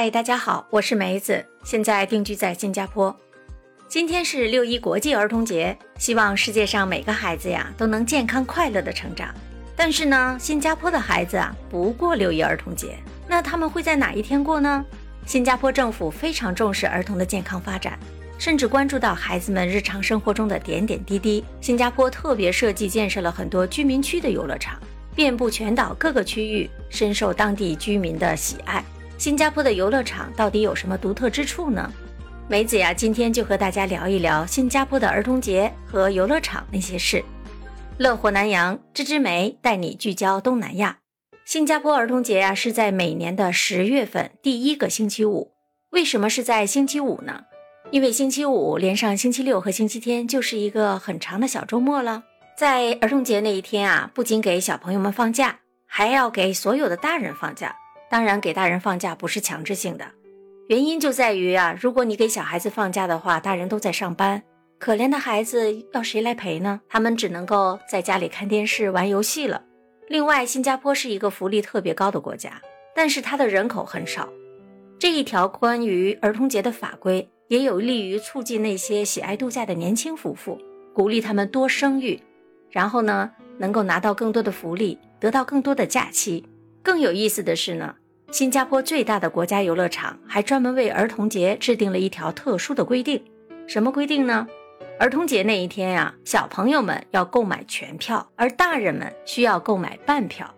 嗨，大家好，我是梅子，现在定居在新加坡。今天是六一国际儿童节，希望世界上每个孩子呀都能健康快乐的成长。但是呢，新加坡的孩子啊不过六一儿童节，那他们会在哪一天过呢？新加坡政府非常重视儿童的健康发展，甚至关注到孩子们日常生活中的点点滴滴。新加坡特别设计建设了很多居民区的游乐场，遍布全岛各个区域，深受当地居民的喜爱。新加坡的游乐场到底有什么独特之处呢？梅子呀，今天就和大家聊一聊新加坡的儿童节和游乐场那些事。乐活南洋，芝芝梅带你聚焦东南亚。新加坡儿童节呀，是在每年的十月份第一个星期五。为什么是在星期五呢？因为星期五连上星期六和星期天，就是一个很长的小周末了。在儿童节那一天啊，不仅给小朋友们放假，还要给所有的大人放假。当然，给大人放假不是强制性的，原因就在于啊，如果你给小孩子放假的话，大人都在上班。可怜的孩子要谁来陪呢？他们只能够在家里看电视、玩游戏了。另外，新加坡是一个福利特别高的国家，但是它的人口很少。这一条关于儿童节的法规也有利于促进那些喜爱度假的年轻夫妇，鼓励他们多生育，然后呢，能够拿到更多的福利，得到更多的假期。更有意思的是呢，新加坡最大的国家游乐场还专门为儿童节制定了一条特殊的规定。什么规定呢？儿童节那一天呀，小朋友们要购买全票，而大人们需要购买半票。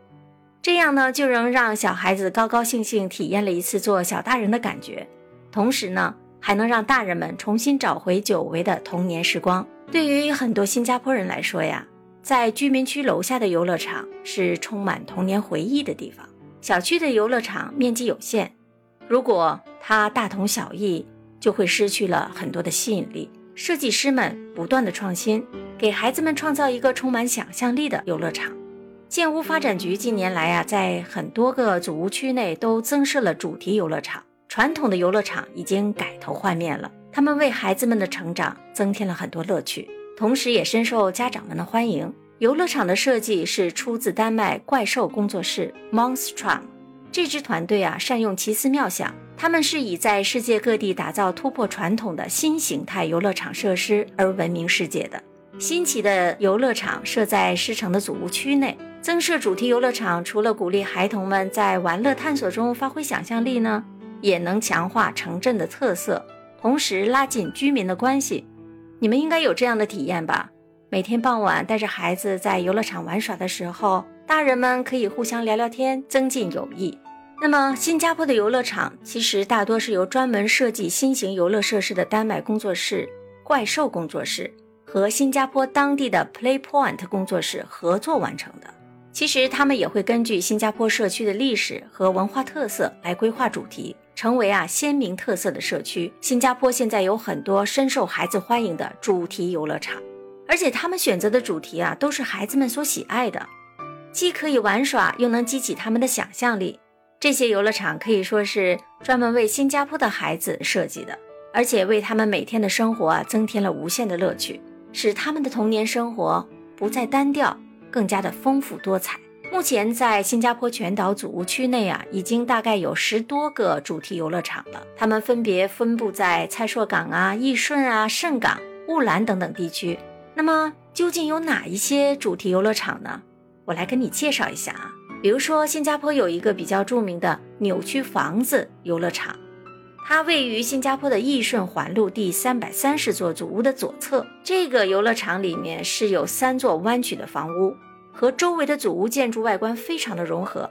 这样呢，就能让小孩子高高兴兴体验了一次做小大人的感觉，同时呢，还能让大人们重新找回久违的童年时光。对于很多新加坡人来说呀，在居民区楼下的游乐场是充满童年回忆的地方。小区的游乐场面积有限，如果它大同小异，就会失去了很多的吸引力。设计师们不断的创新，给孩子们创造一个充满想象力的游乐场。建屋发展局近年来啊，在很多个祖屋区内都增设了主题游乐场。传统的游乐场已经改头换面了，他们为孩子们的成长增添了很多乐趣，同时也深受家长们的欢迎。游乐场的设计是出自丹麦怪兽工作室 Monstrum，这支团队啊，善用奇思妙想。他们是以在世界各地打造突破传统的新形态游乐场设施而闻名世界的。新奇的游乐场设在狮城的祖屋区内，增设主题游乐场，除了鼓励孩童们在玩乐探索中发挥想象力呢，也能强化城镇的特色，同时拉近居民的关系。你们应该有这样的体验吧？每天傍晚带着孩子在游乐场玩耍的时候，大人们可以互相聊聊天，增进友谊。那么，新加坡的游乐场其实大多是由专门设计新型游乐设施的丹麦工作室“怪兽工作室”和新加坡当地的 PlayPoint 工作室合作完成的。其实，他们也会根据新加坡社区的历史和文化特色来规划主题，成为啊鲜明特色的社区。新加坡现在有很多深受孩子欢迎的主题游乐场，而且他们选择的主题啊都是孩子们所喜爱的，既可以玩耍，又能激起他们的想象力。这些游乐场可以说是专门为新加坡的孩子设计的，而且为他们每天的生活啊增添了无限的乐趣，使他们的童年生活不再单调，更加的丰富多彩。目前在新加坡全岛祖屋区内啊，已经大概有十多个主题游乐场了，它们分别分布在蔡硕港啊、义顺啊、盛港、雾兰等等地区。那么究竟有哪一些主题游乐场呢？我来跟你介绍一下啊。比如说，新加坡有一个比较著名的扭曲房子游乐场，它位于新加坡的义顺环路第三百三十座祖屋的左侧。这个游乐场里面是有三座弯曲的房屋，和周围的祖屋建筑外观非常的融合。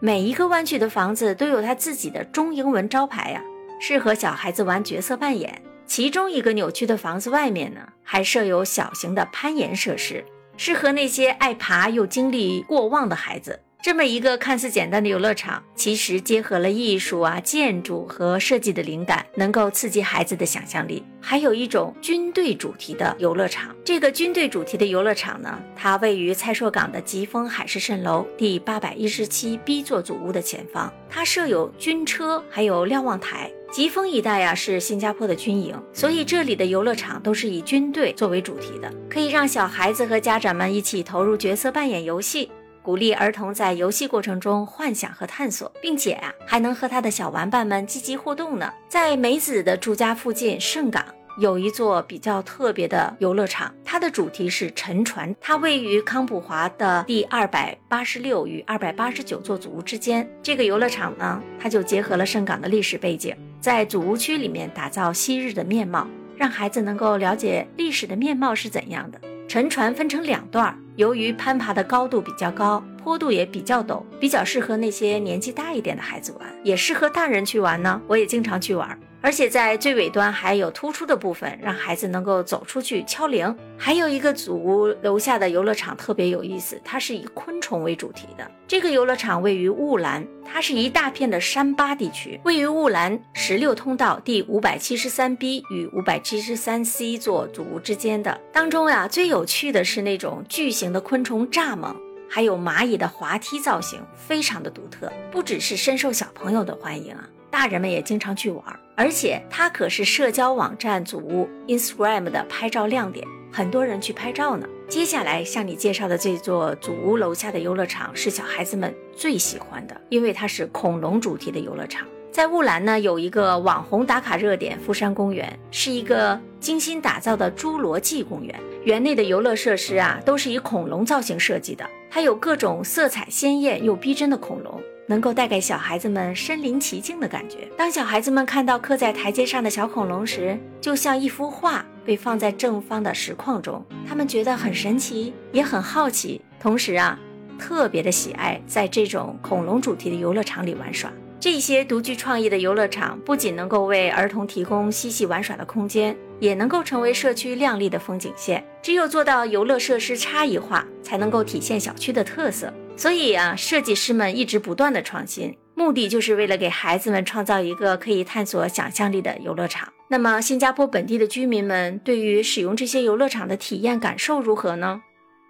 每一个弯曲的房子都有它自己的中英文招牌呀，适合小孩子玩角色扮演。其中一个扭曲的房子外面呢，还设有小型的攀岩设施，适合那些爱爬又精力过旺的孩子。这么一个看似简单的游乐场，其实结合了艺术啊、建筑和设计的灵感，能够刺激孩子的想象力。还有一种军队主题的游乐场，这个军队主题的游乐场呢，它位于蔡硕港的吉丰海市蜃楼第八百一十七 B 座祖屋的前方，它设有军车，还有瞭望台。疾风一带呀是新加坡的军营，所以这里的游乐场都是以军队作为主题的，可以让小孩子和家长们一起投入角色扮演游戏。鼓励儿童在游戏过程中幻想和探索，并且啊，还能和他的小玩伴们积极互动呢。在梅子的住家附近盛港。有一座比较特别的游乐场，它的主题是沉船。它位于康普华的第二百八十六与二百八十九座祖屋之间。这个游乐场呢，它就结合了盛港的历史背景，在祖屋区里面打造昔日的面貌，让孩子能够了解历史的面貌是怎样的。沉船分成两段，由于攀爬的高度比较高，坡度也比较陡，比较适合那些年纪大一点的孩子玩，也适合大人去玩呢。我也经常去玩。而且在最尾端还有突出的部分，让孩子能够走出去敲铃。还有一个祖屋楼下的游乐场特别有意思，它是以昆虫为主题的。这个游乐场位于雾兰，它是一大片的山巴地区，位于雾兰十六通道第五百七十三 B 与五百七十三 C 座祖屋之间的。当中呀，最有趣的是那种巨型的昆虫蚱蜢，还有蚂蚁的滑梯造型，非常的独特，不只是深受小朋友的欢迎啊。大人们也经常去玩，而且它可是社交网站组屋 Instagram 的拍照亮点，很多人去拍照呢。接下来向你介绍的这座祖屋楼下的游乐场是小孩子们最喜欢的，因为它是恐龙主题的游乐场。在雾兰呢，有一个网红打卡热点富山公园，是一个精心打造的侏罗纪公园。园内的游乐设施啊，都是以恐龙造型设计的，它有各种色彩鲜艳又逼真的恐龙。能够带给小孩子们身临其境的感觉。当小孩子们看到刻在台阶上的小恐龙时，就像一幅画被放在正方的石框中，他们觉得很神奇，也很好奇，同时啊，特别的喜爱在这种恐龙主题的游乐场里玩耍。这些独具创意的游乐场不仅能够为儿童提供嬉戏玩耍的空间，也能够成为社区亮丽的风景线。只有做到游乐设施差异化，才能够体现小区的特色。所以啊，设计师们一直不断的创新，目的就是为了给孩子们创造一个可以探索想象力的游乐场。那么，新加坡本地的居民们对于使用这些游乐场的体验感受如何呢？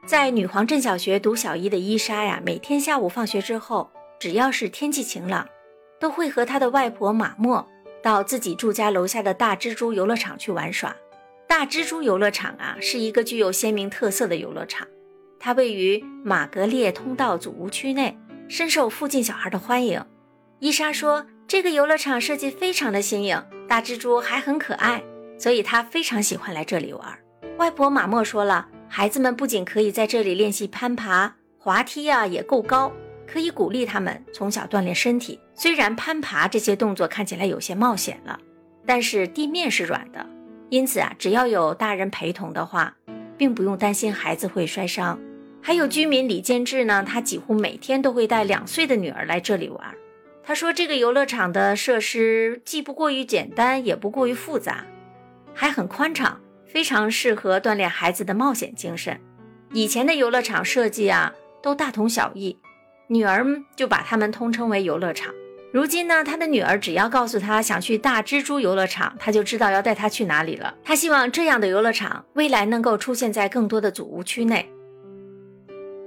在女皇镇小学读小一的伊莎呀，每天下午放学之后，只要是天气晴朗。都会和他的外婆马莫到自己住家楼下的大蜘蛛游乐场去玩耍。大蜘蛛游乐场啊，是一个具有鲜明特色的游乐场，它位于马格列通道祖屋区内，深受附近小孩的欢迎。伊莎说，这个游乐场设计非常的新颖，大蜘蛛还很可爱，所以她非常喜欢来这里玩。外婆马莫说了，孩子们不仅可以在这里练习攀爬，滑梯啊也够高。可以鼓励他们从小锻炼身体。虽然攀爬这些动作看起来有些冒险了，但是地面是软的，因此啊，只要有大人陪同的话，并不用担心孩子会摔伤。还有居民李建志呢，他几乎每天都会带两岁的女儿来这里玩。他说，这个游乐场的设施既不过于简单，也不过于复杂，还很宽敞，非常适合锻炼孩子的冒险精神。以前的游乐场设计啊，都大同小异。女儿就把他们通称为游乐场。如今呢，他的女儿只要告诉他想去大蜘蛛游乐场，他就知道要带他去哪里了。他希望这样的游乐场未来能够出现在更多的祖屋区内。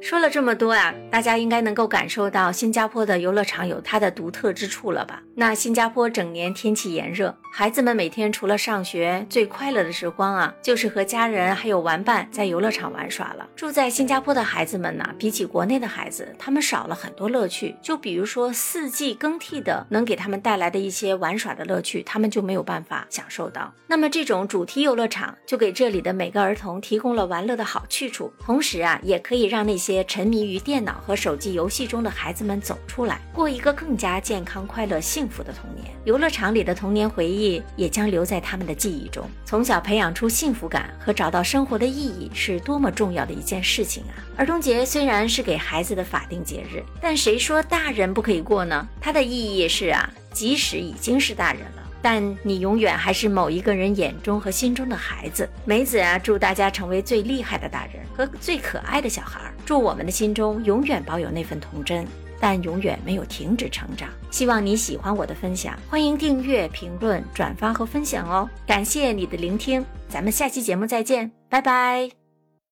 说了这么多啊，大家应该能够感受到新加坡的游乐场有它的独特之处了吧？那新加坡整年天气炎热，孩子们每天除了上学，最快乐的时光啊，就是和家人还有玩伴在游乐场玩耍了。住在新加坡的孩子们呢，比起国内的孩子，他们少了很多乐趣。就比如说四季更替的，能给他们带来的一些玩耍的乐趣，他们就没有办法享受到。那么这种主题游乐场就给这里的每个儿童提供了玩乐的好去处，同时啊，也可以让那些沉迷于电脑和手机游戏中的孩子们走出来，过一个更加健康、快乐、幸福的童年。游乐场里的童年回忆也将留在他们的记忆中。从小培养出幸福感和找到生活的意义，是多么重要的一件事情啊！儿童节虽然是给孩子的法定节日，但谁说大人不可以过呢？它的意义是啊，即使已经是大人了。但你永远还是某一个人眼中和心中的孩子，梅子啊，祝大家成为最厉害的大人和最可爱的小孩儿，祝我们的心中永远保有那份童真，但永远没有停止成长。希望你喜欢我的分享，欢迎订阅、评论、转发和分享哦！感谢你的聆听，咱们下期节目再见，拜拜。